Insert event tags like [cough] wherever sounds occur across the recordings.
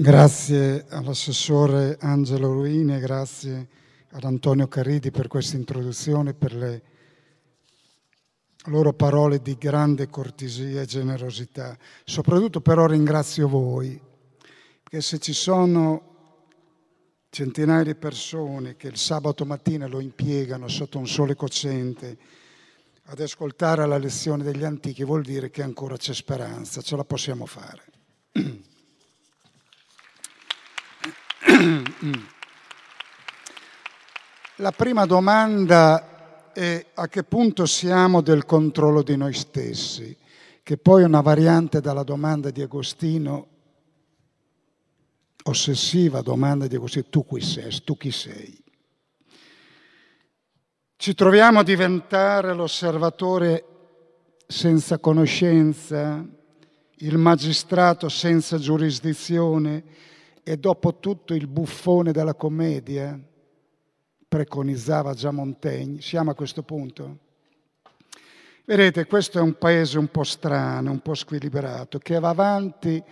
Grazie all'assessore Angelo Ruini e grazie ad Antonio Caridi per questa introduzione, per le loro parole di grande cortesia e generosità. Soprattutto però ringrazio voi, perché se ci sono centinaia di persone che il sabato mattina lo impiegano sotto un sole cocente ad ascoltare la lezione degli antichi, vuol dire che ancora c'è speranza, ce la possiamo fare. [clears throat] [clears throat] La prima domanda è a che punto siamo del controllo di noi stessi, che poi è una variante dalla domanda di Agostino, ossessiva domanda di Agostino, tu qui sei, tu chi sei? Ci troviamo a diventare l'osservatore senza conoscenza, il magistrato senza giurisdizione, e dopo tutto il buffone della commedia, preconizzava già Montaigne, siamo a questo punto? Vedete, questo è un paese un po' strano, un po' squilibrato, che va avanti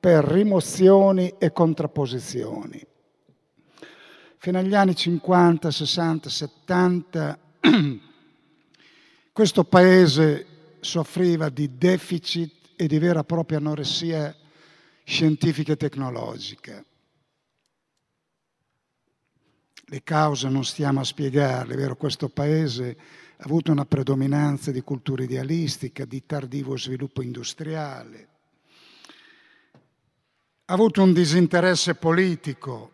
per rimozioni e contrapposizioni. Fino agli anni 50, 60, 70, questo paese soffriva di deficit e di vera e propria anoressia scientifica e tecnologica. Le cause non stiamo a spiegarle, vero, questo paese ha avuto una predominanza di cultura idealistica, di tardivo sviluppo industriale, ha avuto un disinteresse politico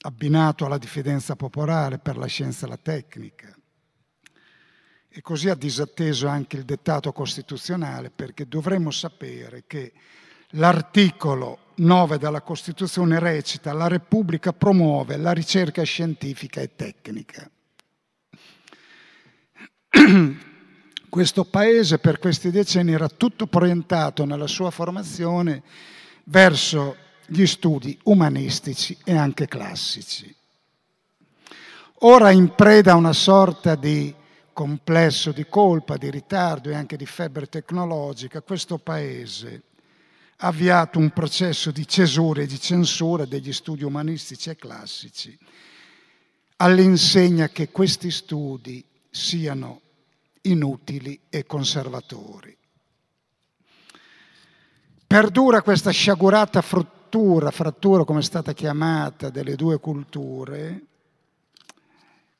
abbinato alla diffidenza popolare per la scienza e la tecnica. E così ha disatteso anche il dettato costituzionale perché dovremmo sapere che l'articolo 9 della Costituzione recita la Repubblica promuove la ricerca scientifica e tecnica. [clears throat] Questo paese per questi decenni era tutto orientato nella sua formazione verso gli studi umanistici e anche classici. Ora in preda a una sorta di complesso di colpa, di ritardo e anche di febbre tecnologica, questo Paese ha avviato un processo di cesura e di censura degli studi umanistici e classici, all'insegna che questi studi siano inutili e conservatori. Perdura questa sciagurata frattura, frattura come è stata chiamata, delle due culture,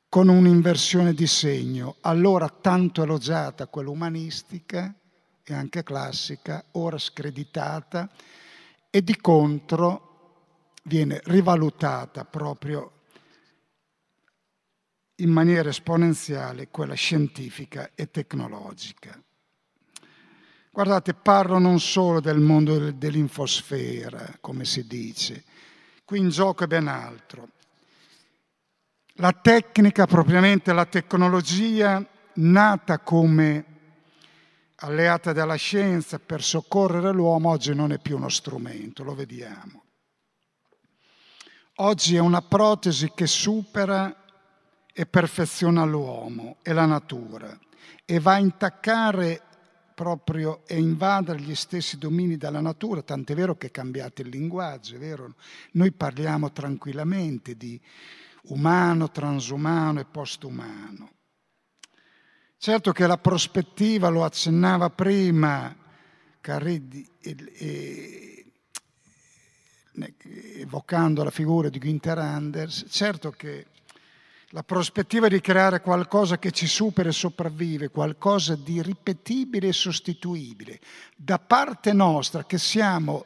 con un'inversione di segno, allora tanto elogiata quella umanistica e anche classica, ora screditata e di contro viene rivalutata proprio in maniera esponenziale quella scientifica e tecnologica. Guardate, parlo non solo del mondo dell'infosfera, come si dice, qui in gioco è ben altro. La tecnica, propriamente la tecnologia, nata come alleata della scienza per soccorrere l'uomo, oggi non è più uno strumento, lo vediamo. Oggi è una protesi che supera e perfeziona l'uomo e la natura e va a intaccare proprio e invadere gli stessi domini della natura, tant'è vero che è cambiato il linguaggio, è vero? Noi parliamo tranquillamente di umano, transumano e postumano. Certo che la prospettiva, lo accennava prima Caridi, evocando la figura di Günther Anders, certo che la prospettiva di creare qualcosa che ci supera e sopravvive, qualcosa di ripetibile e sostituibile, da parte nostra che siamo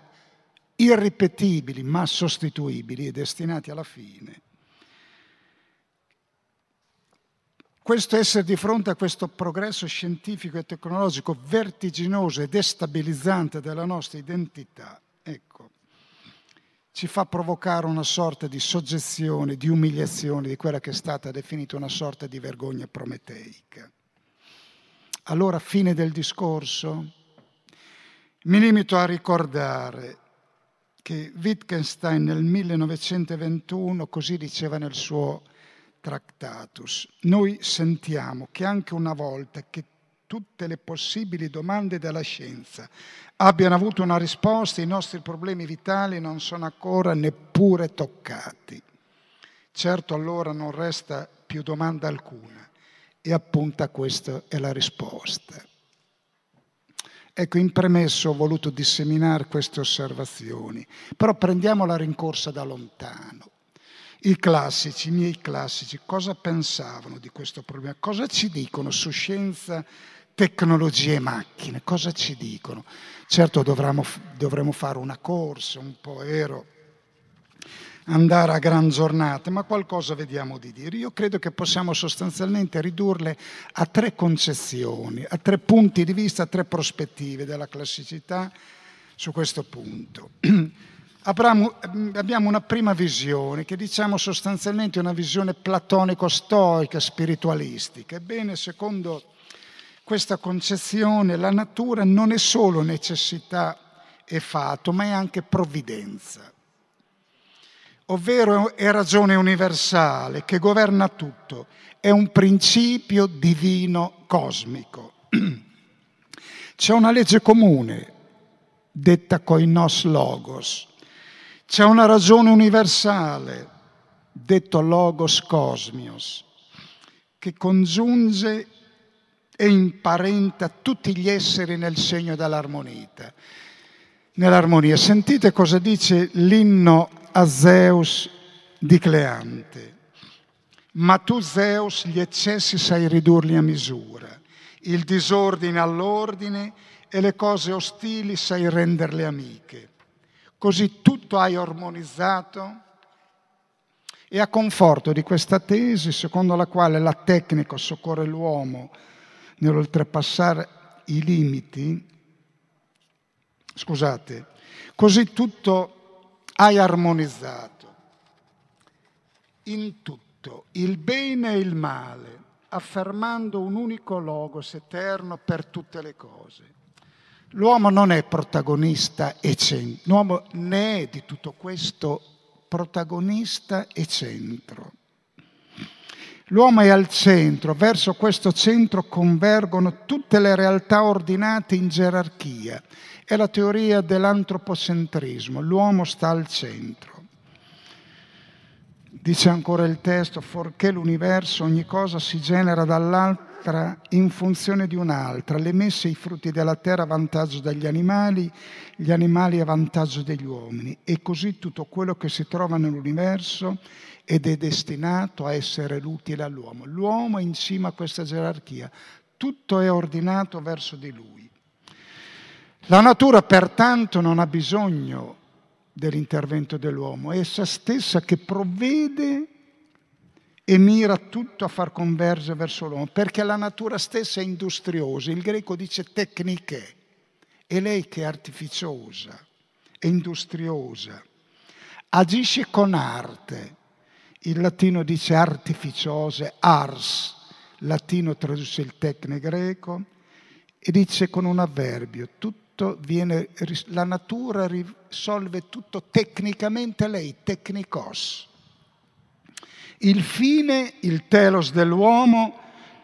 irripetibili ma sostituibili e destinati alla fine, questo essere di fronte a questo progresso scientifico e tecnologico vertiginoso e destabilizzante della nostra identità, ecco, ci fa provocare una sorta di soggezione, di umiliazione di quella che è stata definita una sorta di vergogna prometeica. Allora, fine del discorso, mi limito a ricordare che Wittgenstein nel 1921 così diceva nel suo Tractatus, noi sentiamo che anche una volta che tutte le possibili domande della scienza abbiano avuto una risposta, i nostri problemi vitali non sono ancora neppure toccati. Certo allora non resta più domanda alcuna e appunto questa è la risposta. Ecco, in premesso ho voluto disseminare queste osservazioni, però prendiamo la rincorsa da lontano. I classici, i miei classici, cosa pensavano di questo problema? Cosa ci dicono su scienza, tecnologie e macchine? Cosa ci dicono? Certo dovremmo, dovremmo fare una corsa, un po' ero, andare a gran giornate, ma qualcosa vediamo di dire. Io credo che possiamo sostanzialmente ridurle a tre concezioni, a tre punti di vista, a tre prospettive della classicità su questo punto. [clears throat] abbiamo una prima visione che diciamo sostanzialmente una visione platonico-stoica, spiritualistica. Ebbene, secondo questa concezione la natura non è solo necessità e fatto, ma è anche provvidenza, ovvero è ragione universale che governa tutto, è un principio divino cosmico. [clears throat] C'è una legge comune, detta koinos logos, c'è una ragione universale, detto logos cosmios, che congiunge e imparenta tutti gli esseri nel segno dell'armonia. Nell'armonia. Sentite cosa dice l'inno a Zeus di Cleante. Ma tu, Zeus, gli eccessi sai ridurli a misura, il disordine all'ordine e le cose ostili sai renderle amiche. Così tutto hai armonizzato e a conforto di questa tesi, secondo la quale la tecnica soccorre l'uomo nell'oltrepassare i limiti, scusate, così tutto hai armonizzato in tutto il bene e il male, affermando un unico logos eterno per tutte le cose. L'uomo non è protagonista e centro, l'uomo ne è di tutto questo protagonista e centro. L'uomo è al centro, verso questo centro convergono tutte le realtà ordinate in gerarchia. È la teoria dell'antropocentrismo, l'uomo sta al centro. Dice ancora il testo, forché l'universo, ogni cosa si genera dall'alto l'altra in funzione di un'altra, le messe i frutti della terra a vantaggio degli animali, gli animali a vantaggio degli uomini e così tutto quello che si trova nell'universo ed è destinato a essere l'utile all'uomo. L'uomo è in cima a questa gerarchia, tutto è ordinato verso di lui. La natura pertanto non ha bisogno dell'intervento dell'uomo, è essa stessa che provvede e mira tutto a far convergere verso l'uomo, perché la natura stessa è industriosa, il greco dice tecniche, è lei che è artificiosa, è industriosa, agisce con arte, il latino dice artificiose, ars, latino traduce il tecne greco, e dice con un avverbio, tutto viene, la natura risolve tutto tecnicamente lei, tecnicos il fine, il telos dell'uomo,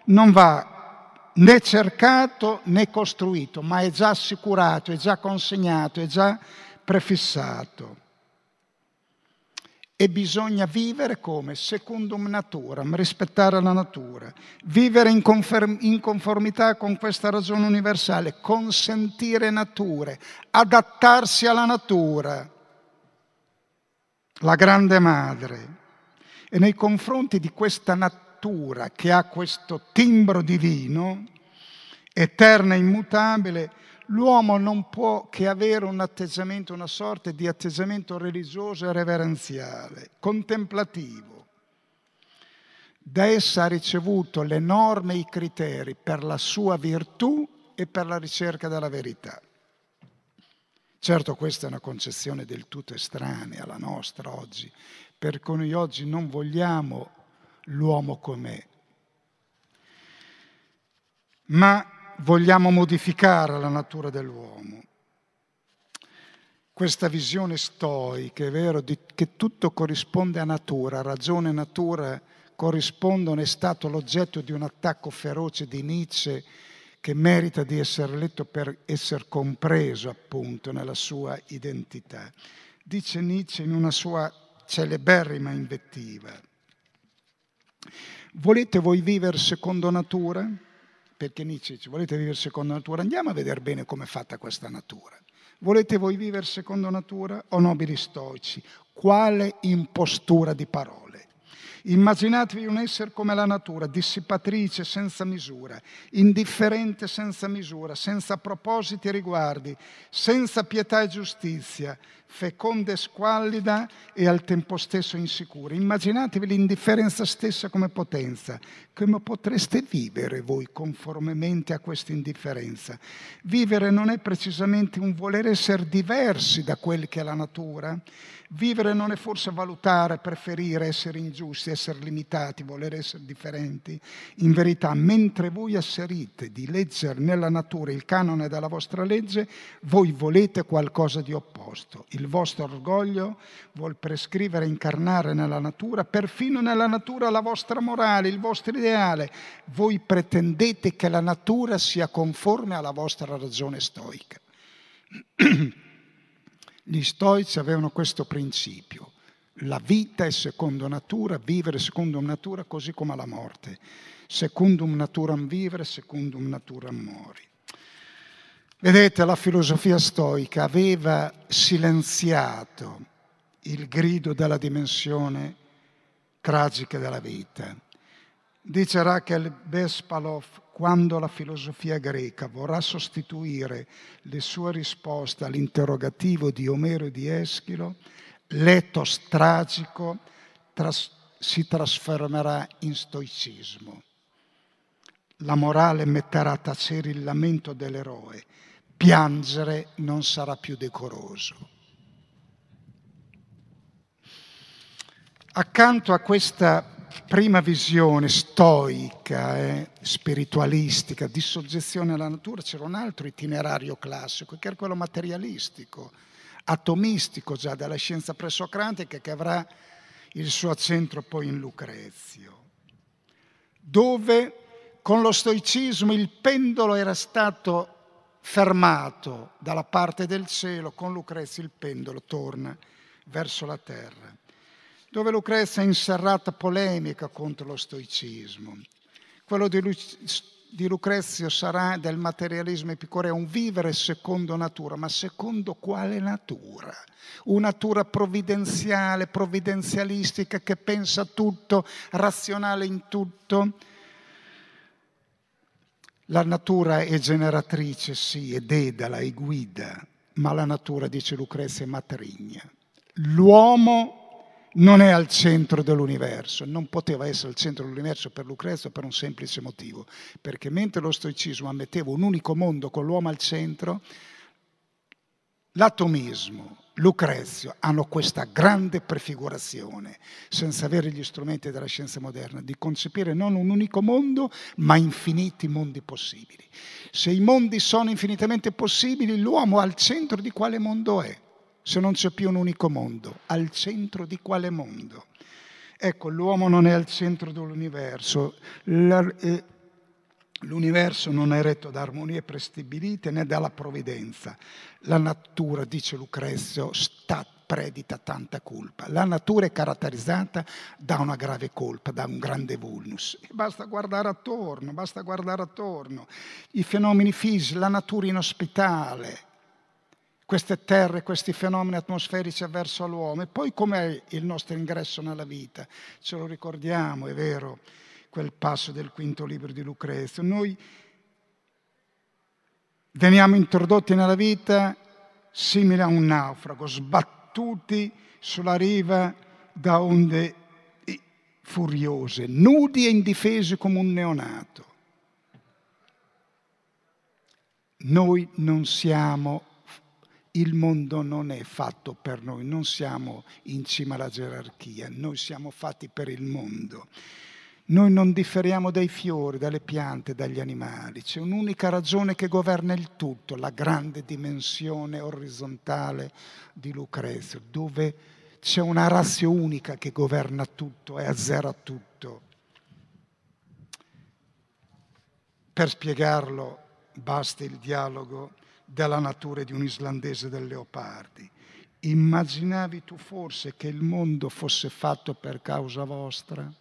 non va né cercato né costruito, ma è già assicurato, è già consegnato, è già prefissato. E bisogna vivere come? Secundum naturam, rispettare la natura, vivere in, confer- in conformità con questa ragione universale, consentire nature, adattarsi alla natura, la grande madre. E nei confronti di questa natura che ha questo timbro divino, eterna e immutabile, l'uomo non può che avere un atteggiamento, una sorta di atteggiamento religioso e reverenziale, contemplativo. Da essa ha ricevuto le norme e i criteri per la sua virtù e per la ricerca della verità. Certo questa è una concezione del tutto estranea alla nostra oggi, perché noi oggi non vogliamo l'uomo com'è, ma vogliamo modificare la natura dell'uomo. Questa visione stoica, è vero, di, che tutto corrisponde a natura, ragione e natura corrispondono, è stato l'oggetto di un attacco feroce di Nietzsche che merita di essere letto per essere compreso appunto nella sua identità. Dice Nietzsche in una sua celeberrima invettiva, volete voi vivere secondo natura? Perché Nietzsche dice, volete vivere secondo natura? Andiamo a vedere bene come è fatta questa natura. Volete voi vivere secondo natura o nobili stoici? Quale impostura di parole? Immaginatevi un essere come la natura, dissipatrice senza misura, indifferente senza misura, senza propositi e riguardi, senza pietà e giustizia, feconda e squallida e al tempo stesso insicura. Immaginatevi l'indifferenza stessa come potenza. Come potreste vivere voi conformemente a questa indifferenza? Vivere non è precisamente un voler essere diversi da quelli che è la natura? Vivere non è forse valutare, preferire, essere ingiusti, essere limitati, voler essere differenti? In verità, mentre voi asserite di leggere nella natura il canone della vostra legge, voi volete qualcosa di opposto. Il vostro orgoglio vuol prescrivere incarnare nella natura, perfino nella natura, la vostra morale, il vostro ideale. Voi pretendete che la natura sia conforme alla vostra ragione stoica. [clears throat] Gli stoici avevano questo principio. La vita è secondo natura, vivere secondo natura così come la morte. Secundum naturam vivere, secundum naturam mori. Vedete, la filosofia stoica aveva silenziato il grido della dimensione tragica della vita. Dice Rachel Bespalov, quando la filosofia greca vorrà sostituire le sue risposte all'interrogativo di Omero e di Eschilo, l'etos tragico tras- si trasformerà in stoicismo. La morale metterà a tacere il lamento dell'eroe, piangere non sarà più decoroso. Accanto a questa prima visione stoica, eh, spiritualistica, di soggezione alla natura, c'era un altro itinerario classico, che era quello materialistico, atomistico già dalla scienza presocratica, che avrà il suo centro poi in Lucrezio, dove con lo stoicismo il pendolo era stato fermato dalla parte del cielo, con Lucrezio il pendolo torna verso la terra dove Lucrezia è inserrata polemica contro lo stoicismo. Quello di, di Lucrezio sarà del materialismo epicureo un vivere secondo natura, ma secondo quale natura? Una natura provvidenziale, provvidenzialistica che pensa tutto, razionale in tutto. La natura è generatrice, sì, è dedala, è guida, ma la natura, dice Lucrezia, è matrigna. L'uomo non è al centro dell'universo, non poteva essere al centro dell'universo per Lucrezio per un semplice motivo, perché mentre lo stoicismo ammetteva un unico mondo con l'uomo al centro, l'atomismo, Lucrezio hanno questa grande prefigurazione, senza avere gli strumenti della scienza moderna, di concepire non un unico mondo, ma infiniti mondi possibili. Se i mondi sono infinitamente possibili, l'uomo al centro di quale mondo è? Se non c'è più un unico mondo? Al centro di quale mondo? Ecco, l'uomo non è al centro dell'universo. Eh, l'universo non è retto da armonie prestabilite né dalla provvidenza. La natura, dice Lucrezio, sta predita tanta colpa. La natura è caratterizzata da una grave colpa, da un grande vulnus. E basta guardare attorno, basta guardare attorno. I fenomeni fisici, la natura inospitale, queste terre, questi fenomeni atmosferici avverso all'uomo. E poi com'è il nostro ingresso nella vita? Ce lo ricordiamo, è vero, quel passo del quinto libro di Lucrezio. Noi veniamo introdotti nella vita simile a un naufrago, sbattuti sulla riva da onde furiose, nudi e indifesi come un neonato. Noi non siamo il mondo non è fatto per noi, non siamo in cima alla gerarchia, noi siamo fatti per il mondo. Noi non differiamo dai fiori, dalle piante, dagli animali. C'è un'unica ragione che governa il tutto, la grande dimensione orizzontale di Lucrezio, dove c'è una razza unica che governa tutto e azzera tutto. Per spiegarlo basta il dialogo della natura di un islandese del leopardi. Immaginavi tu forse che il mondo fosse fatto per causa vostra?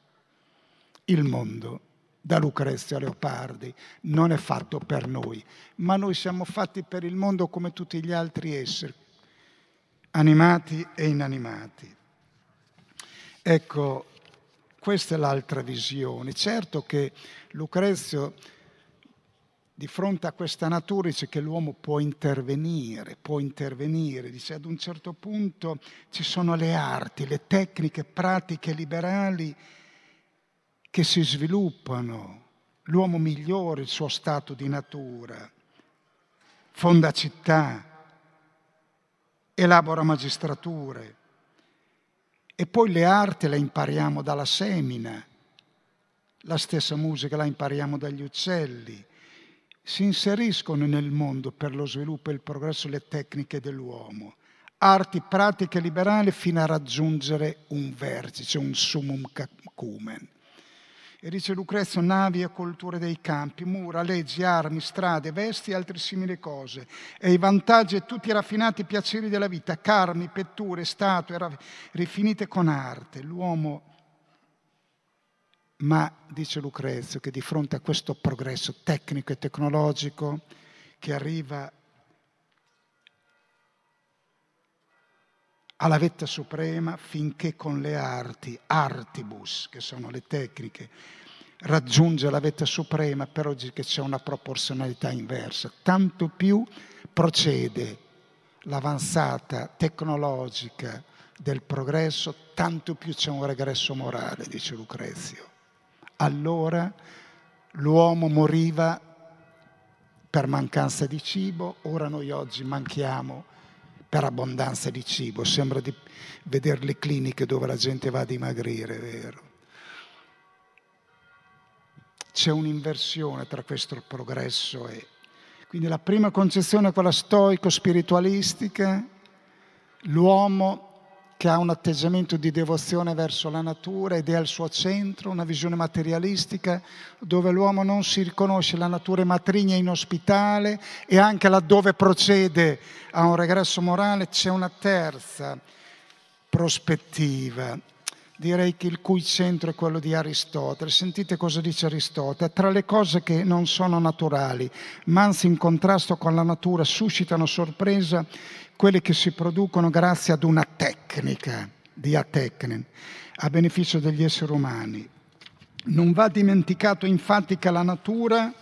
Il mondo, da Lucrezia Leopardi, non è fatto per noi, ma noi siamo fatti per il mondo come tutti gli altri esseri, animati e inanimati. Ecco, questa è l'altra visione. Certo che Lucrezio di fronte a questa natura dice che l'uomo può intervenire, può intervenire, dice ad un certo punto ci sono le arti, le tecniche pratiche liberali che si sviluppano, l'uomo migliora il suo stato di natura, fonda città, elabora magistrature e poi le arti le impariamo dalla semina, la stessa musica la impariamo dagli uccelli si inseriscono nel mondo per lo sviluppo e il progresso le tecniche dell'uomo, arti pratiche liberali fino a raggiungere un vertice, un summum cacumen. E dice Lucrezio, navi e culture dei campi, mura, leggi, armi, strade, vesti e altre simili cose, e i vantaggi e tutti i raffinati piaceri della vita, carmi, petture, statue, rifinite con arte. L'uomo ma dice Lucrezio che di fronte a questo progresso tecnico e tecnologico che arriva alla vetta suprema finché con le arti, artibus, che sono le tecniche, raggiunge la vetta suprema, però che c'è una proporzionalità inversa. Tanto più procede l'avanzata tecnologica del progresso, tanto più c'è un regresso morale, dice Lucrezio. Allora l'uomo moriva per mancanza di cibo, ora noi oggi manchiamo per abbondanza di cibo. Sembra di vedere le cliniche dove la gente va a dimagrire, vero? C'è un'inversione tra questo progresso e... Quindi la prima concezione è quella stoico-spiritualistica, l'uomo che ha un atteggiamento di devozione verso la natura ed è al suo centro, una visione materialistica dove l'uomo non si riconosce, la natura è matrigna e inospitale e anche laddove procede a un regresso morale c'è una terza prospettiva. Direi che il cui centro è quello di Aristotele. Sentite cosa dice Aristotele. Tra le cose che non sono naturali, ma anzi in contrasto con la natura, suscitano sorpresa quelle che si producono grazie ad una tecnica di atecnen a beneficio degli esseri umani. Non va dimenticato infatti che la natura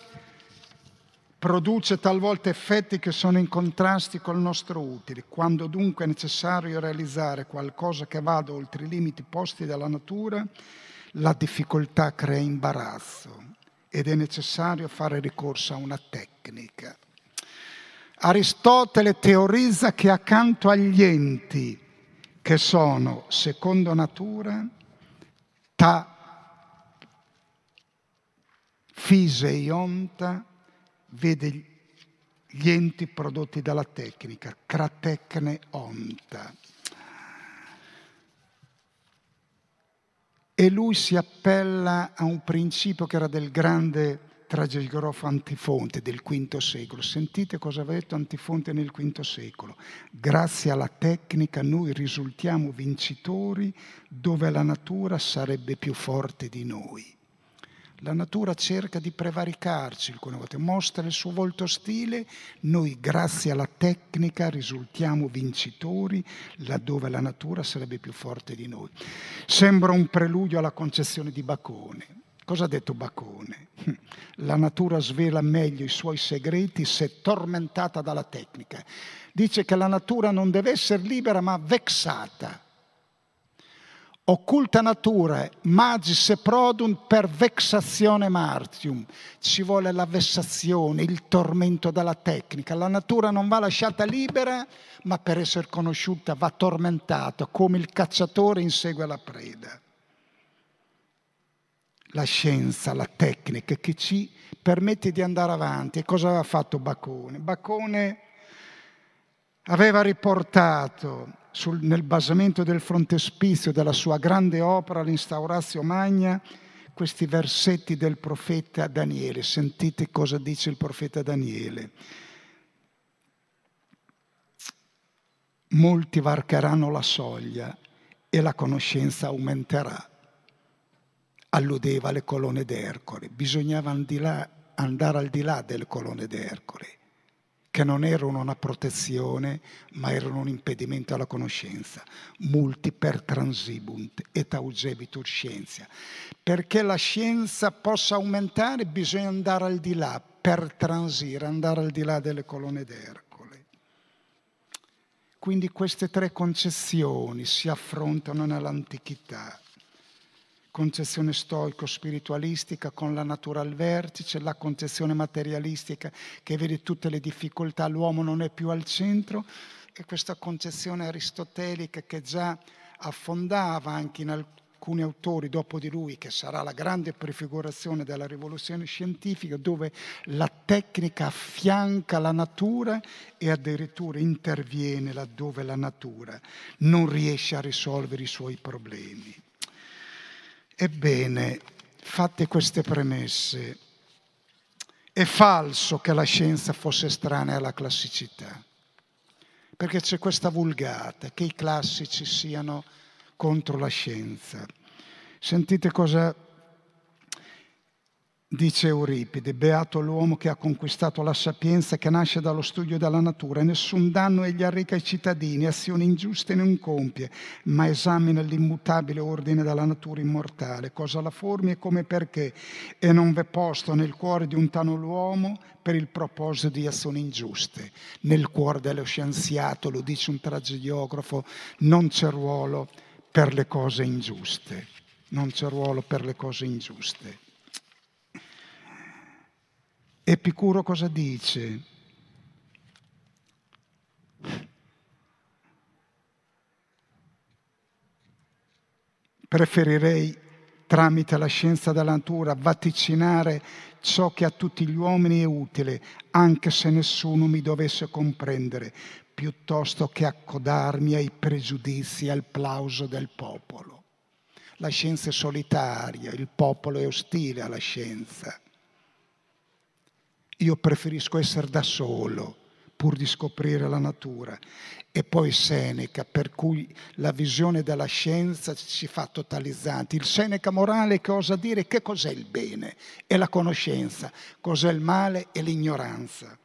produce talvolta effetti che sono in contrasti col nostro utile. Quando dunque è necessario realizzare qualcosa che vada oltre i limiti posti dalla natura, la difficoltà crea imbarazzo ed è necessario fare ricorso a una tecnica. Aristotele teorizza che accanto agli enti che sono secondo natura, ta, fise e ionta, vede gli enti prodotti dalla tecnica, cratecne onta. E lui si appella a un principio che era del grande tragigrafo Antifonte del V secolo. Sentite cosa aveva detto Antifonte nel V secolo. Grazie alla tecnica noi risultiamo vincitori dove la natura sarebbe più forte di noi. La natura cerca di prevaricarci alcune volte, mostra il suo volto ostile, noi grazie alla tecnica risultiamo vincitori laddove la natura sarebbe più forte di noi. Sembra un preludio alla concezione di Bacone. Cosa ha detto Bacone? [laughs] La natura svela meglio i suoi segreti se tormentata dalla tecnica. Dice che la natura non deve essere libera ma vexata. Occulta natura, magis e produm per vexazione martium. Ci vuole la vessazione, il tormento della tecnica. La natura non va lasciata libera, ma per essere conosciuta va tormentata, come il cacciatore insegue la preda la scienza, la tecnica che ci permette di andare avanti. E cosa aveva fatto Bacone? Bacone aveva riportato sul, nel basamento del frontespizio della sua grande opera, l'Instauratio Magna, questi versetti del profeta Daniele. Sentite cosa dice il profeta Daniele. Molti varcheranno la soglia e la conoscenza aumenterà. Alludeva alle colonne d'Ercole. Bisognava andare al di là delle colonne d'Ercole che non erano una protezione, ma erano un impedimento alla conoscenza. Multi per transibunt et augebitur scienza. Perché la scienza possa aumentare bisogna andare al di là, per transire, andare al di là delle colonne d'Ercole. Quindi queste tre concezioni si affrontano nell'antichità concezione stoico-spiritualistica con la natura al vertice, la concezione materialistica che vede tutte le difficoltà, l'uomo non è più al centro, e questa concezione aristotelica che già affondava anche in alcuni autori dopo di lui, che sarà la grande prefigurazione della rivoluzione scientifica, dove la tecnica affianca la natura e addirittura interviene laddove la natura non riesce a risolvere i suoi problemi. Ebbene, fatte queste premesse, è falso che la scienza fosse estranea alla classicità, perché c'è questa vulgata che i classici siano contro la scienza. Sentite cosa Dice Euripide, beato l'uomo che ha conquistato la sapienza che nasce dallo studio della natura, nessun danno egli arreca ai cittadini, azioni ingiuste non compie, ma esamina l'immutabile ordine della natura immortale, cosa la formi e come perché, e non v'è posto nel cuore di un tano l'uomo per il proposito di azioni ingiuste. Nel cuore dello scienziato, lo dice un tragediografo, non c'è ruolo per le cose ingiuste, non c'è ruolo per le cose ingiuste. Epicuro cosa dice? Preferirei tramite la scienza della natura vaticinare ciò che a tutti gli uomini è utile, anche se nessuno mi dovesse comprendere, piuttosto che accodarmi ai pregiudizi e al plauso del popolo. La scienza è solitaria, il popolo è ostile alla scienza. Io preferisco essere da solo pur di scoprire la natura. E poi Seneca, per cui la visione della scienza ci fa totalizzanti. Il Seneca morale che osa dire che cos'è il bene e la conoscenza, cos'è il male e l'ignoranza.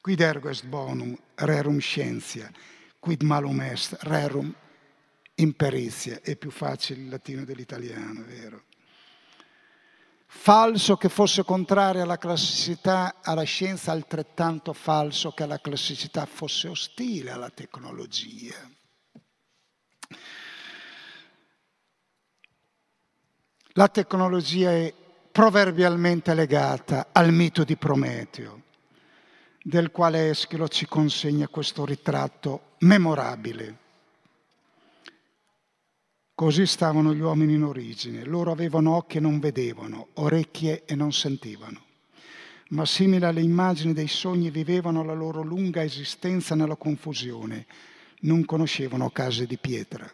Quid ergo est bonum, rerum scientia, quid malum est, rerum imperizia. È più facile il latino dell'italiano, vero? Falso che fosse contrario alla classicità, alla scienza, altrettanto falso che la classicità fosse ostile alla tecnologia. La tecnologia è proverbialmente legata al mito di Prometeo, del quale Eschilo ci consegna questo ritratto memorabile. Così stavano gli uomini in origine. Loro avevano occhi e non vedevano, orecchie e non sentivano. Ma simile alle immagini dei sogni vivevano la loro lunga esistenza nella confusione. Non conoscevano case di pietra.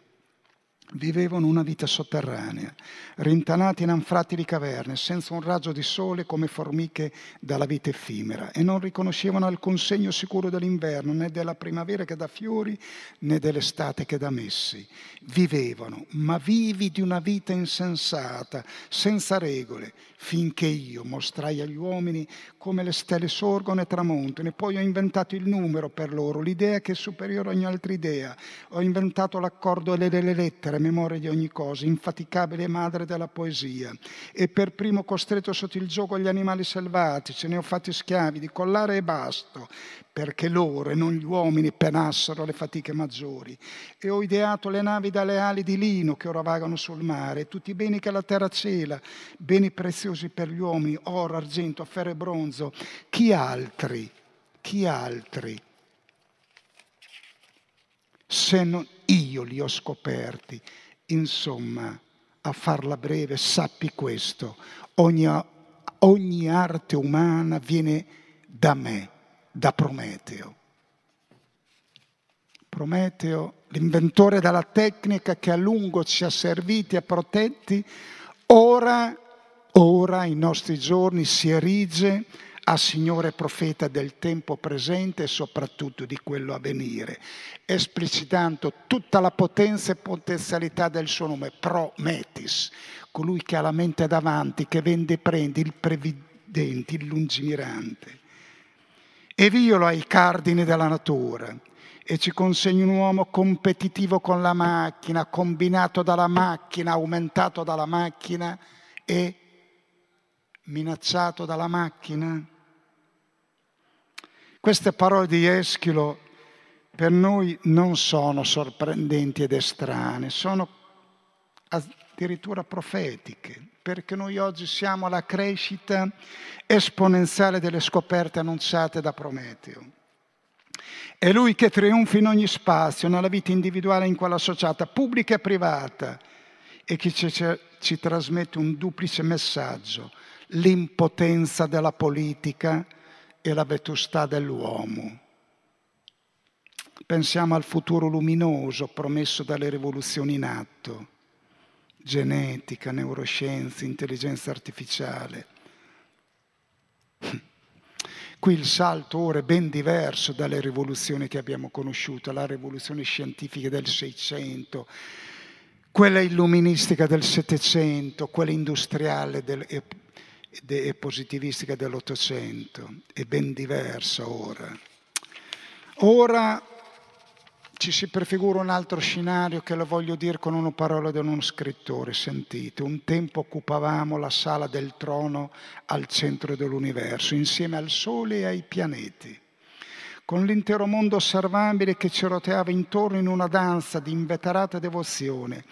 Vivevano una vita sotterranea, rintanati in anfratti caverne, senza un raggio di sole come formiche dalla vita effimera, e non riconoscevano alcun segno sicuro dell'inverno, né della primavera che dà fiori, né dell'estate che dà messi. Vivevano, ma vivi di una vita insensata, senza regole, finché io mostrai agli uomini come le stelle sorgono e tramontano, e poi ho inventato il numero per loro, l'idea che è superiore a ogni altra idea. Ho inventato l'accordo delle lettere, memoria di ogni cosa, infaticabile madre della poesia. E per primo costretto sotto il gioco gli animali selvatici, ne ho fatti schiavi di collare e basto, perché loro e non gli uomini penassero le fatiche maggiori. E ho ideato le navi dalle ali di lino che ora vagano sul mare, tutti i beni che la terra cela, beni preziosi per gli uomini, oro, argento, ferro e bronzo. Chi altri? Chi altri? Se non io li ho scoperti. Insomma, a farla breve, sappi questo, ogni, ogni arte umana viene da me da Prometeo. Prometeo, l'inventore della tecnica che a lungo ci ha serviti e protetti, ora ora, in nostri giorni, si erige a Signore profeta del tempo presente e soprattutto di quello a venire, esplicitando tutta la potenza e potenzialità del suo nome, Prometis, colui che ha la mente davanti, che vende e prende, il previdente, il lungimirante. E viola i cardini della natura e ci consegna un uomo competitivo con la macchina, combinato dalla macchina, aumentato dalla macchina e minacciato dalla macchina. Queste parole di Eschilo per noi non sono sorprendenti ed estranee, sono addirittura profetiche, perché noi oggi siamo alla crescita esponenziale delle scoperte annunciate da Prometeo. È lui che trionfa in ogni spazio, nella vita individuale e in quella associata, pubblica e privata, e che ci, ci trasmette un duplice messaggio, l'impotenza della politica e la vetustà dell'uomo. Pensiamo al futuro luminoso promesso dalle rivoluzioni in atto, genetica, neuroscienze, intelligenza artificiale. Qui il salto ora è ben diverso dalle rivoluzioni che abbiamo conosciuto, la rivoluzione scientifica del Seicento, quella illuministica del Settecento, quella industriale del, e positivistica dell'Ottocento, è ben diversa ora. Ora ci si prefigura un altro scenario che lo voglio dire con una parola di uno scrittore, sentite, un tempo occupavamo la sala del trono al centro dell'universo, insieme al Sole e ai pianeti, con l'intero mondo osservabile che ci roteava intorno in una danza di inveterata devozione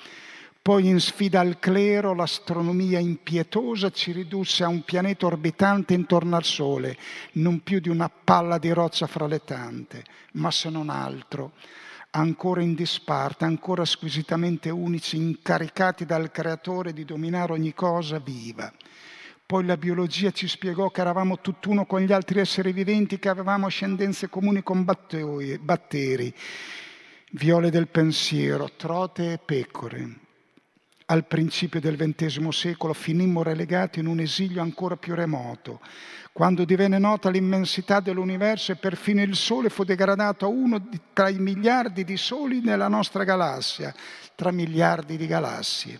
poi in sfida al clero l'astronomia impietosa ci ridusse a un pianeta orbitante intorno al Sole, non più di una palla di roccia fra le tante, ma se non altro, ancora in disparte, ancora squisitamente unici, incaricati dal Creatore di dominare ogni cosa viva. Poi la biologia ci spiegò che eravamo tutt'uno con gli altri esseri viventi, che avevamo ascendenze comuni con batteri, viole del pensiero, trote e pecore al principio del XX secolo finimmo relegati in un esilio ancora più remoto, quando divenne nota l'immensità dell'universo e perfino il Sole fu degradato a uno tra i miliardi di soli nella nostra galassia, tra miliardi di galassie.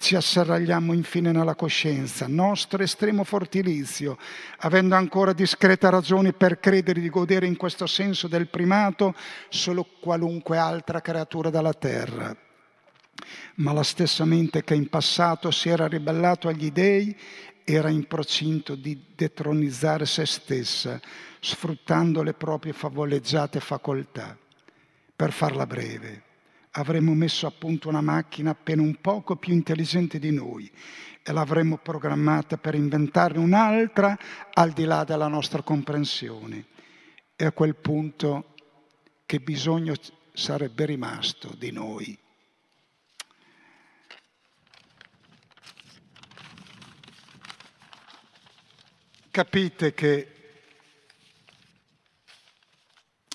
Ci asserragliamo infine nella coscienza, nostro estremo fortilizio, avendo ancora discrete ragioni per credere di godere in questo senso del primato solo qualunque altra creatura della Terra ma la stessa mente che in passato si era ribellato agli dei era in procinto di detronizzare se stessa, sfruttando le proprie favoleggiate facoltà. Per farla breve, avremmo messo a punto una macchina appena un poco più intelligente di noi e l'avremmo programmata per inventarne un'altra al di là della nostra comprensione. E a quel punto che bisogno sarebbe rimasto di noi? Capite che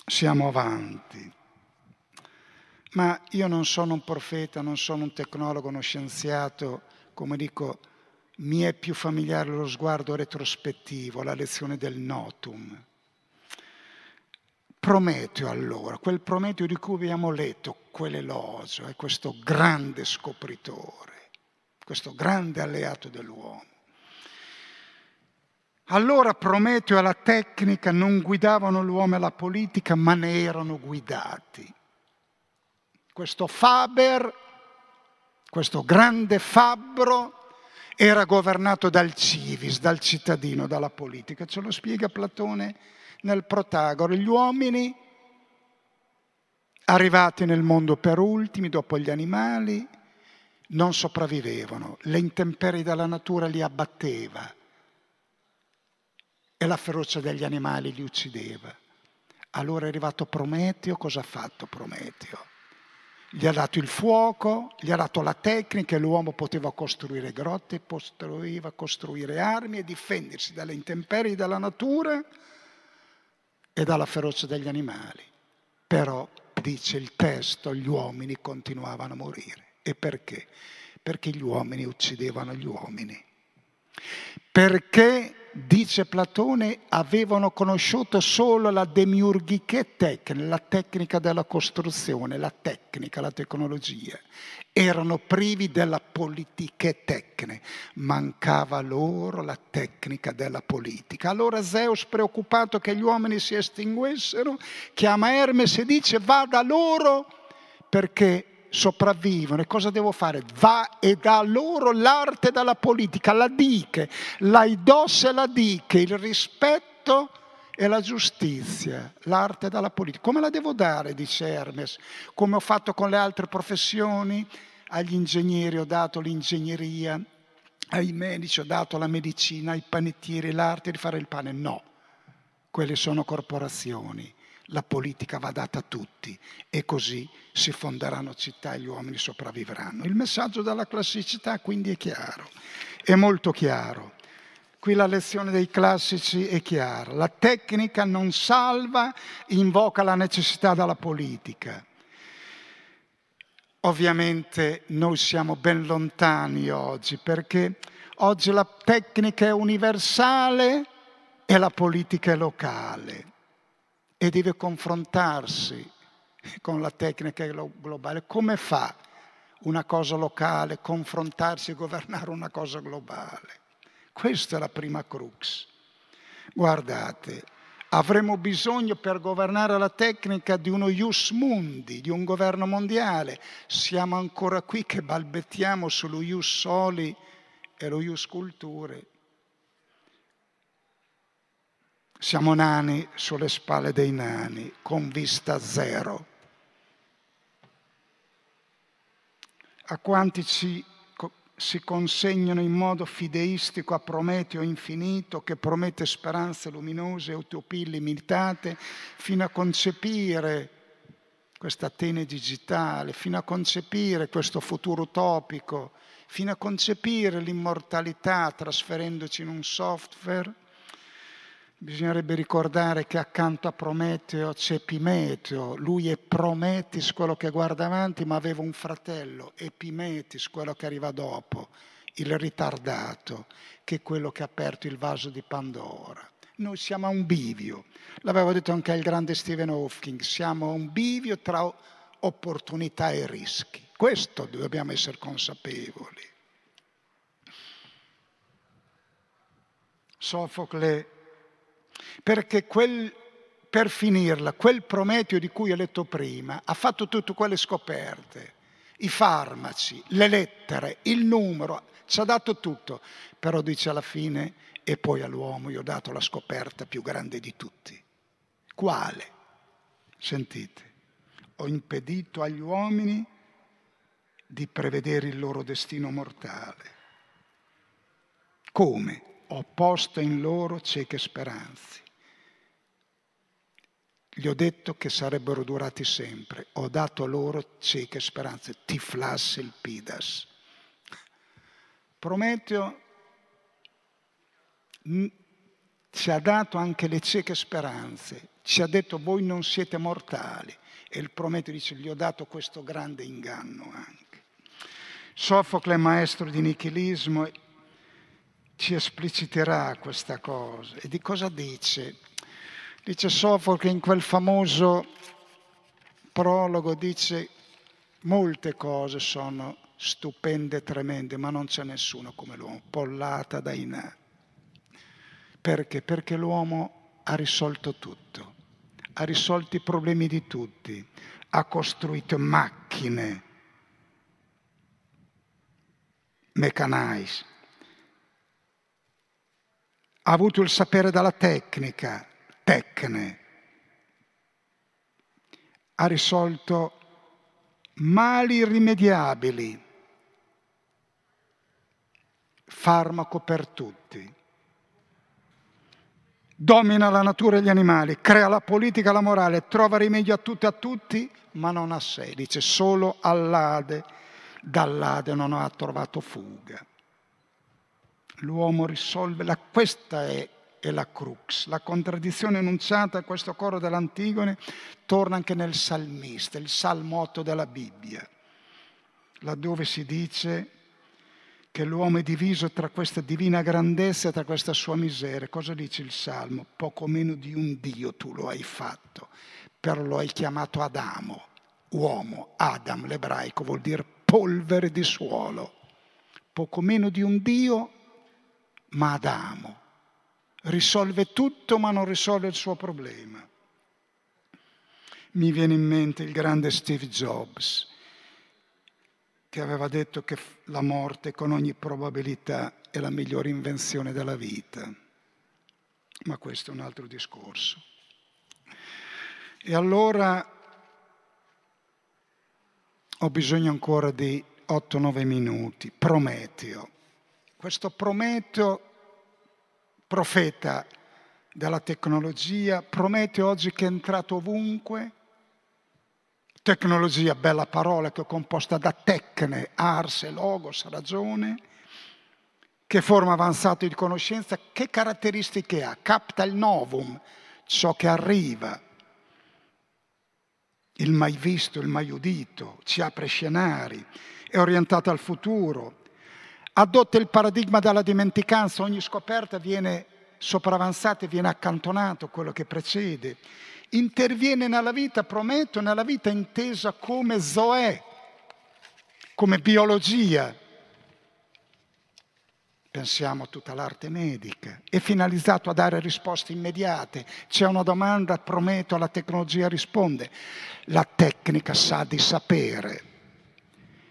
siamo avanti. Ma io non sono un profeta, non sono un tecnologo, uno scienziato, come dico, mi è più familiare lo sguardo retrospettivo, la lezione del notum. Prometeo allora, quel Prometeo di cui abbiamo letto, quell'elogio, è questo grande scopritore, questo grande alleato dell'uomo. Allora Prometeo e la tecnica non guidavano l'uomo e la politica, ma ne erano guidati. Questo Faber, questo grande fabbro, era governato dal civis, dal cittadino, dalla politica. Ce lo spiega Platone nel Protagoro. Gli uomini, arrivati nel mondo per ultimi, dopo gli animali, non sopravvivevano. Le intemperie della natura li abbatteva e la ferocia degli animali li uccideva. Allora è arrivato Prometeo, cosa ha fatto Prometeo? Gli ha dato il fuoco, gli ha dato la tecnica l'uomo poteva costruire grotte, poteva costruire armi e difendersi dalle intemperie della natura e dalla ferocia degli animali. Però, dice il testo, gli uomini continuavano a morire. E perché? Perché gli uomini uccidevano gli uomini. Perché dice Platone, avevano conosciuto solo la demiurgiche tecnica, la tecnica della costruzione, la tecnica, la tecnologia. Erano privi della politiche tecne, mancava loro la tecnica della politica. Allora Zeus, preoccupato che gli uomini si estinguessero, chiama Hermes e dice vada loro perché sopravvivono e cosa devo fare? Va e dà loro l'arte della politica, la diche, l'aidos e la diche, il rispetto e la giustizia, l'arte della politica. Come la devo dare, dice Hermes, come ho fatto con le altre professioni? Agli ingegneri ho dato l'ingegneria, ai medici ho dato la medicina, ai panettieri l'arte di fare il pane. No, quelle sono corporazioni la politica va data a tutti e così si fonderanno città e gli uomini sopravvivranno. Il messaggio della classicità quindi è chiaro, è molto chiaro. Qui la lezione dei classici è chiara. La tecnica non salva, invoca la necessità della politica. Ovviamente noi siamo ben lontani oggi perché oggi la tecnica è universale e la politica è locale e deve confrontarsi con la tecnica globale. Come fa una cosa locale, confrontarsi e governare una cosa globale? Questa è la prima crux. Guardate, avremo bisogno per governare la tecnica di uno ius mundi, di un governo mondiale. Siamo ancora qui che balbettiamo sullo ius soli e lo ius culture. Siamo nani sulle spalle dei nani, con vista zero. A quanti ci, si consegnano in modo fideistico a Prometeo infinito, che promette speranze luminose e utopie illimitate, fino a concepire questa Atene digitale, fino a concepire questo futuro utopico, fino a concepire l'immortalità trasferendoci in un software Bisognerebbe ricordare che accanto a Prometeo c'è Epimeteo, lui è Prometis, quello che guarda avanti, ma aveva un fratello, Epimetis, quello che arriva dopo, il ritardato, che è quello che ha aperto il vaso di Pandora. Noi siamo a un bivio, l'aveva detto anche il grande Stephen Hawking, siamo a un bivio tra opportunità e rischi. Questo dobbiamo essere consapevoli. Sofocle perché quel, per finirla, quel Prometeo di cui ho letto prima ha fatto tutte quelle scoperte, i farmaci, le lettere, il numero, ci ha dato tutto, però dice alla fine, e poi all'uomo io ho dato la scoperta più grande di tutti. Quale? Sentite, ho impedito agli uomini di prevedere il loro destino mortale. Come? Ho posto in loro cieche speranze. Gli ho detto che sarebbero durati sempre. Ho dato loro cieche speranze. Tiflas il pidas. Prometeo ci ha dato anche le cieche speranze. Ci ha detto voi non siete mortali. E il Prometeo dice gli ho dato questo grande inganno anche. Sofocle, maestro di nichilismo, ci espliciterà questa cosa. E di cosa dice? Dice Sofocle in quel famoso prologo, dice molte cose sono stupende tremende, ma non c'è nessuno come l'uomo, pollata da Inà. Perché? Perché l'uomo ha risolto tutto, ha risolto i problemi di tutti, ha costruito macchine, mechanized, ha avuto il sapere dalla tecnica, tecne. Ha risolto mali irrimediabili, farmaco per tutti. Domina la natura e gli animali, crea la politica e la morale, trova rimedio a tutti e a tutti, ma non a sé. Dice solo all'Ade, dall'Ade non ha trovato fuga. L'uomo risolve, la, questa è e la crux. La contraddizione enunciata a questo coro dell'Antigone torna anche nel salmista, il salmo 8 della Bibbia, laddove si dice che l'uomo è diviso tra questa divina grandezza e tra questa sua miseria. Cosa dice il Salmo? Poco meno di un Dio tu lo hai fatto, però lo hai chiamato Adamo, uomo. Adam, l'ebraico, vuol dire polvere di suolo. Poco meno di un Dio, ma Adamo. Risolve tutto, ma non risolve il suo problema. Mi viene in mente il grande Steve Jobs che aveva detto che la morte con ogni probabilità è la migliore invenzione della vita. Ma questo è un altro discorso. E allora ho bisogno ancora di 8-9 minuti. Prometeo. Questo Prometeo, profeta della tecnologia, Prometeo oggi che è entrato ovunque, Tecnologia, bella parola che è composta da tecne, ars logos, ragione. Che forma avanzata di conoscenza, che caratteristiche ha? Capta il novum, ciò che arriva, il mai visto, il mai udito, ci apre scenari, è orientata al futuro, adotta il paradigma della dimenticanza, ogni scoperta viene sopravanzata e viene accantonato quello che precede interviene nella vita, prometto, nella vita intesa come zoe, come biologia. Pensiamo a tutta l'arte medica, è finalizzato a dare risposte immediate. C'è una domanda, prometto, la tecnologia risponde. La tecnica sa di sapere.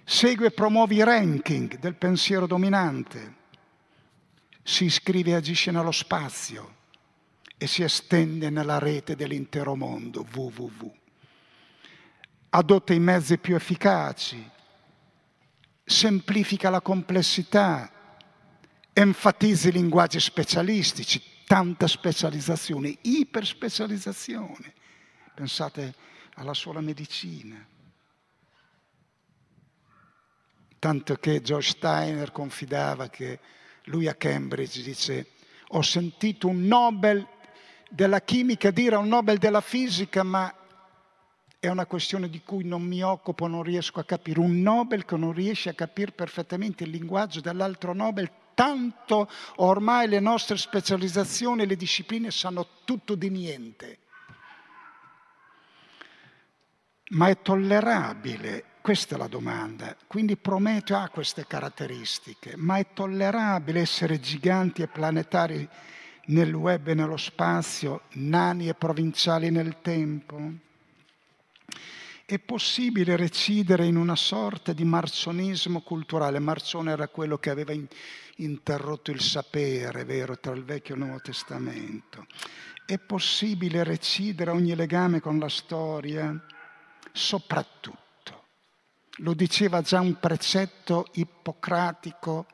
Segue e promuove i ranking del pensiero dominante. Si iscrive e agisce nello spazio e si estende nella rete dell'intero mondo, www. Adotta i mezzi più efficaci, semplifica la complessità, enfatizza i linguaggi specialistici, tanta specializzazione, iperspecializzazione. Pensate alla sola medicina. Tanto che George Steiner confidava che lui a Cambridge dice ho sentito un Nobel della chimica dire un Nobel della fisica, ma è una questione di cui non mi occupo, non riesco a capire. Un Nobel che non riesce a capire perfettamente il linguaggio dell'altro Nobel, tanto ormai le nostre specializzazioni, le discipline sanno tutto di niente. Ma è tollerabile? Questa è la domanda. Quindi Prometeo ha queste caratteristiche, ma è tollerabile essere giganti e planetari nel web e nello spazio, nani e provinciali nel tempo? È possibile recidere in una sorta di marcionismo culturale? Marcione era quello che aveva interrotto il sapere, vero, tra il Vecchio e il Nuovo Testamento. È possibile recidere ogni legame con la storia? Soprattutto, lo diceva già un precetto ippocratico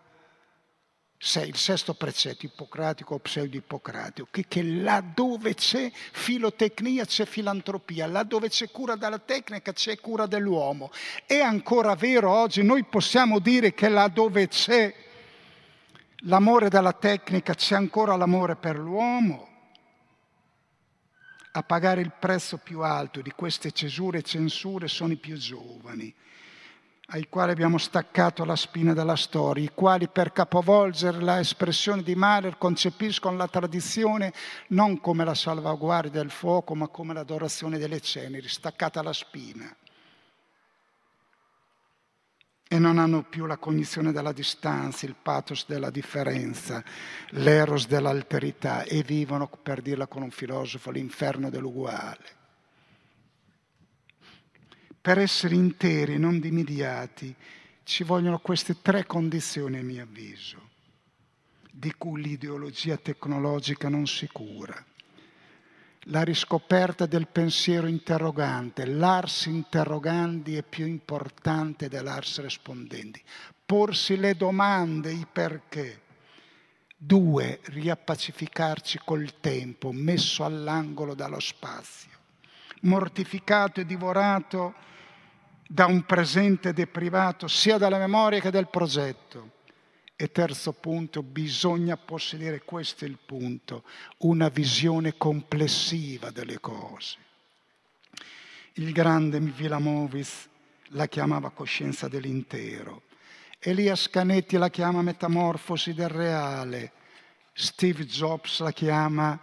sei, il sesto precetto ippocratico o pseudo-ippocratico, che, che laddove c'è filotecnia c'è filantropia, laddove c'è cura della tecnica c'è cura dell'uomo. È ancora vero oggi, noi possiamo dire che laddove c'è l'amore della tecnica c'è ancora l'amore per l'uomo. A pagare il prezzo più alto di queste cesure e censure sono i più giovani ai quali abbiamo staccato la spina della storia, i quali per capovolgere l'espressione di Mahler concepiscono la tradizione non come la salvaguardia del fuoco, ma come l'adorazione delle ceneri, staccata la spina. E non hanno più la cognizione della distanza, il pathos della differenza, l'eros dell'alterità e vivono, per dirla con un filosofo, l'inferno dell'uguale per essere interi, non dimidiati, ci vogliono queste tre condizioni, a mio avviso, di cui l'ideologia tecnologica non si cura. La riscoperta del pensiero interrogante, l'ars interrogandi è più importante dell'ars rispondendi. Porsi le domande, i perché. Due, riappacificarci col tempo, messo all'angolo dallo spazio, mortificato e divorato da un presente deprivato sia dalla memoria che dal progetto. E terzo punto, bisogna possedere, questo è il punto, una visione complessiva delle cose. Il grande Vilamovis la chiamava coscienza dell'intero Elias Canetti la chiama metamorfosi del reale, Steve Jobs la chiama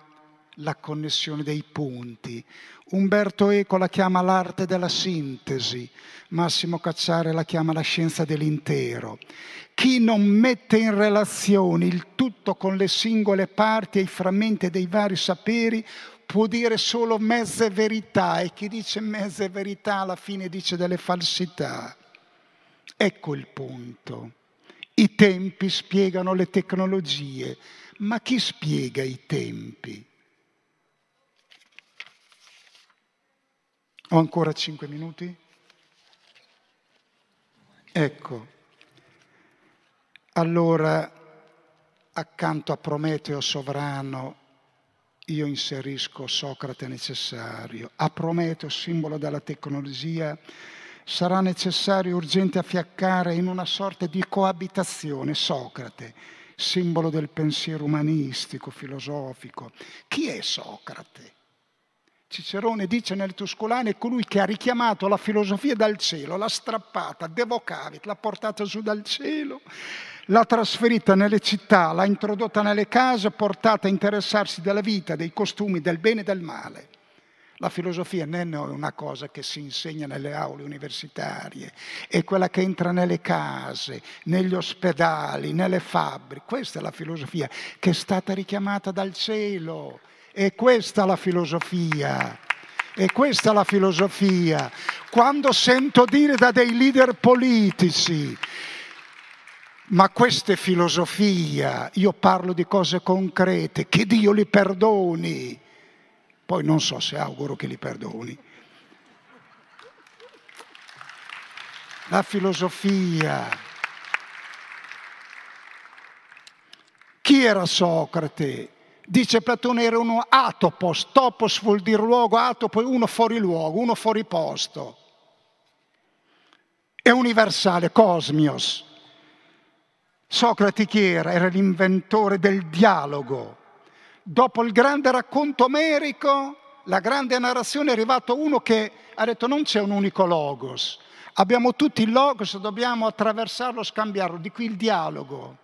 la connessione dei punti, Umberto Eco la chiama l'arte della sintesi, Massimo Cacciare la chiama la scienza dell'intero. Chi non mette in relazione il tutto con le singole parti e i frammenti dei vari saperi può dire solo mezze verità e chi dice mezze verità alla fine dice delle falsità. Ecco il punto. I tempi spiegano le tecnologie, ma chi spiega i tempi? Ho ancora cinque minuti? Ecco, allora accanto a Prometeo sovrano io inserisco Socrate necessario. A Prometeo, simbolo della tecnologia, sarà necessario urgente affiaccare in una sorta di coabitazione Socrate, simbolo del pensiero umanistico, filosofico. Chi è Socrate? Cicerone dice nel Tuscolano è colui che ha richiamato la filosofia dal cielo, l'ha strappata, devocavit, l'ha portata su dal cielo, l'ha trasferita nelle città, l'ha introdotta nelle case, portata a interessarsi della vita, dei costumi, del bene e del male. La filosofia non è una cosa che si insegna nelle aule universitarie, è quella che entra nelle case, negli ospedali, nelle fabbriche. Questa è la filosofia che è stata richiamata dal cielo. È questa la filosofia. E questa è la filosofia. Quando sento dire da dei leader politici, ma questa è filosofia, io parlo di cose concrete, che Dio li perdoni poi non so se auguro che li perdoni. La filosofia. Chi era Socrate? Dice Platone era uno atopos, topos vuol dire luogo, atopos uno fuori luogo, uno fuori posto. È universale, cosmios. Socrate chi era? Era l'inventore del dialogo dopo il grande racconto omerico, la grande narrazione, è arrivato uno che ha detto non c'è un unico logos, abbiamo tutti il logos, dobbiamo attraversarlo, scambiarlo, di qui il dialogo.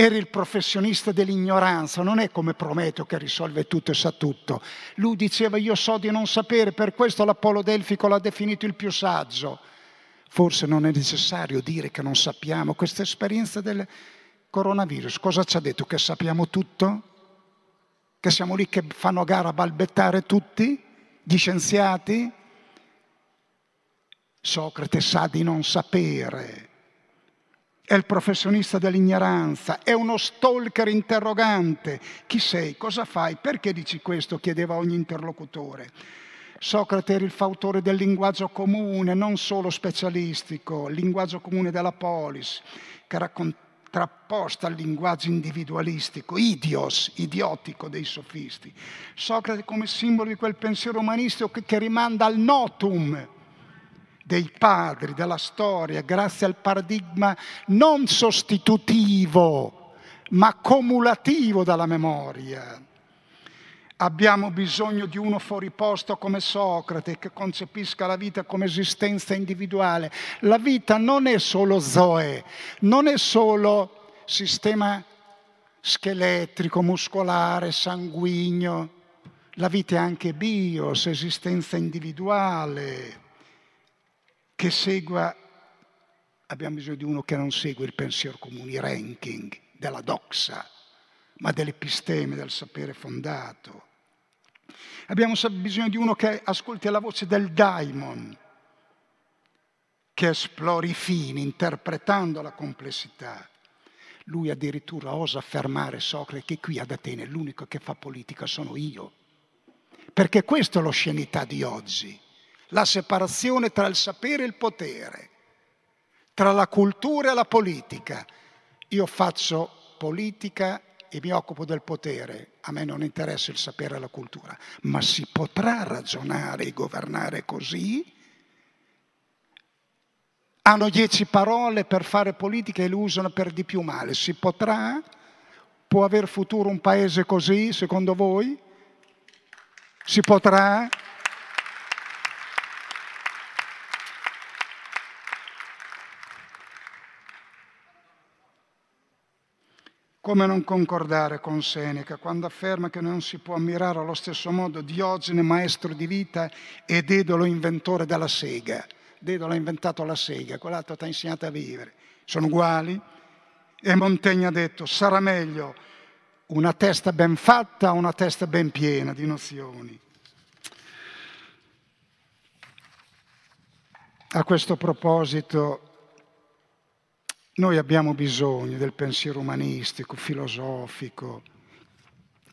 Eri il professionista dell'ignoranza, non è come Prometeo che risolve tutto e sa tutto. Lui diceva io so di non sapere, per questo l'Apollo Delfico l'ha definito il più saggio. Forse non è necessario dire che non sappiamo, questa esperienza del, coronavirus, cosa ci ha detto? Che sappiamo tutto? Che siamo lì che fanno gara a balbettare tutti? Gli scienziati? Socrate sa di non sapere. È il professionista dell'ignoranza, è uno stalker interrogante. Chi sei? Cosa fai? Perché dici questo? chiedeva ogni interlocutore. Socrate era il fautore del linguaggio comune, non solo specialistico, il linguaggio comune della polis, che raccontava contrapposta al linguaggio individualistico, idios, idiotico dei sofisti. Socrate come simbolo di quel pensiero umanistico che, che rimanda al notum dei padri, della storia, grazie al paradigma non sostitutivo, ma cumulativo dalla memoria. Abbiamo bisogno di uno fuori posto come Socrate che concepisca la vita come esistenza individuale. La vita non è solo Zoe, non è solo sistema scheletrico, muscolare, sanguigno. La vita è anche bios, esistenza individuale, che segua, abbiamo bisogno di uno che non segue il pensiero comune, i ranking della doxa, ma dell'episteme, del sapere fondato. Abbiamo bisogno di uno che ascolti la voce del daimon, che esplori i fini, interpretando la complessità. Lui addirittura osa affermare Socrate che qui ad Atene l'unico che fa politica sono io. Perché questa è l'oscenità di oggi, la separazione tra il sapere e il potere, tra la cultura e la politica. Io faccio politica e mi occupo del potere, a me non interessa il sapere e la cultura, ma si potrà ragionare e governare così? Hanno dieci parole per fare politica e le usano per di più male. Si potrà? Può aver futuro un paese così, secondo voi? Si potrà? Come non concordare con Seneca quando afferma che non si può ammirare allo stesso modo Diogene, maestro di vita, e Dedolo, inventore della sega. Dedolo ha inventato la sega, quell'altro ti ha insegnato a vivere. Sono uguali? E Montaigne ha detto, sarà meglio una testa ben fatta o una testa ben piena di nozioni. A questo proposito noi abbiamo bisogno del pensiero umanistico, filosofico,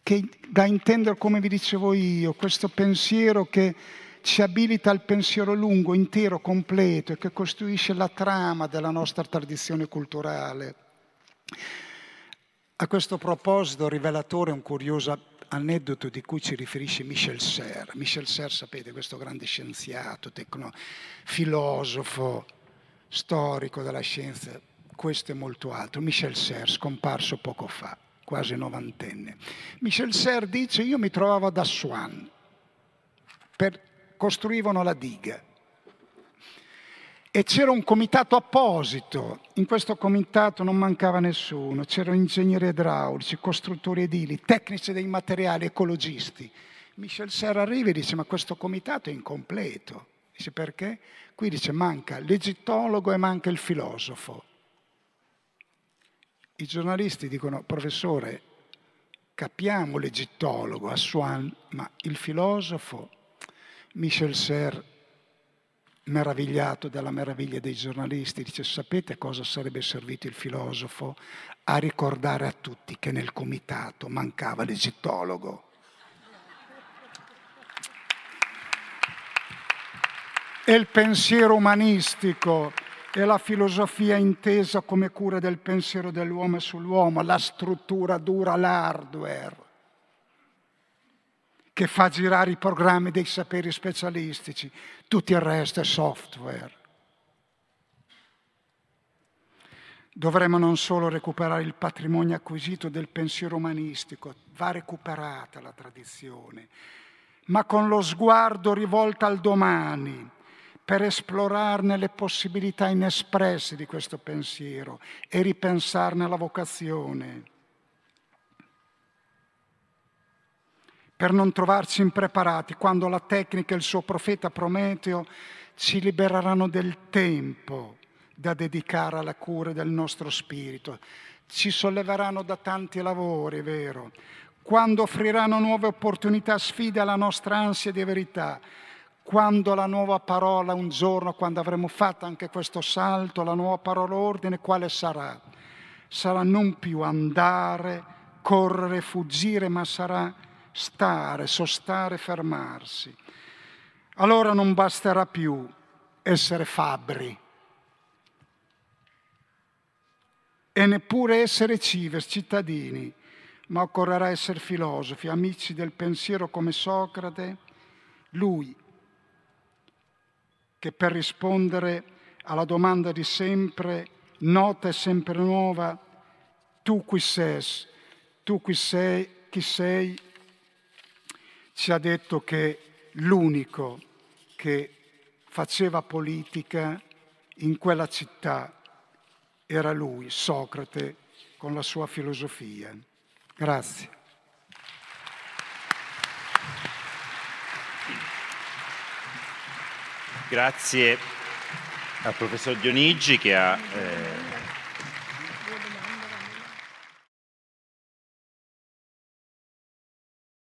che da intendere come vi dicevo io, questo pensiero che ci abilita al pensiero lungo, intero, completo e che costruisce la trama della nostra tradizione culturale. A questo proposito, rivelatore, un curioso aneddoto di cui ci riferisce Michel Serres. Michel Serres, sapete, questo grande scienziato, tecno, filosofo, storico della scienza, questo e molto altro. Michel Serres, scomparso poco fa, quasi novantenne. Michel Serres dice, io mi trovavo ad Assuan, per, costruivano la diga e c'era un comitato apposito. In questo comitato non mancava nessuno, c'erano ingegneri idraulici, costruttori edili, tecnici dei materiali, ecologisti. Michel Serra arriva e dice ma questo comitato è incompleto. Dice perché? Qui dice manca l'egittologo e manca il filosofo. I giornalisti dicono professore capiamo l'egittologo, Assuan, ma il filosofo, Michel Serre meravigliato dalla meraviglia dei giornalisti, dice sapete cosa sarebbe servito il filosofo? A ricordare a tutti che nel comitato mancava l'egittologo. E il pensiero umanistico e la filosofia intesa come cura del pensiero dell'uomo sull'uomo, la struttura dura, l'hardware, che fa girare i programmi dei saperi specialistici, tutto il resto è software. Dovremmo non solo recuperare il patrimonio acquisito del pensiero umanistico, va recuperata la tradizione, ma con lo sguardo rivolto al domani, per esplorarne le possibilità inespresse di questo pensiero e ripensarne la vocazione per non trovarci impreparati quando la tecnica e il suo profeta Prometeo ci libereranno del tempo da dedicare alla cura del nostro spirito. Ci solleveranno da tanti lavori, è vero, quando offriranno nuove opportunità, sfide alla nostra ansia di verità, quando la nuova parola, un giorno, quando avremo fatto anche questo salto, la nuova parola ordine, quale sarà? Sarà non più andare, correre, fuggire, ma sarà stare, sostare, fermarsi. Allora non basterà più essere fabbri e neppure essere cives, cittadini, ma occorrerà essere filosofi, amici del pensiero come Socrate, lui che per rispondere alla domanda di sempre, nota e sempre nuova, tu qui sei, tu qui sei, chi sei, ci ha detto che l'unico che faceva politica in quella città era lui, Socrate, con la sua filosofia. Grazie. Grazie al professor Dionigi che ha... Eh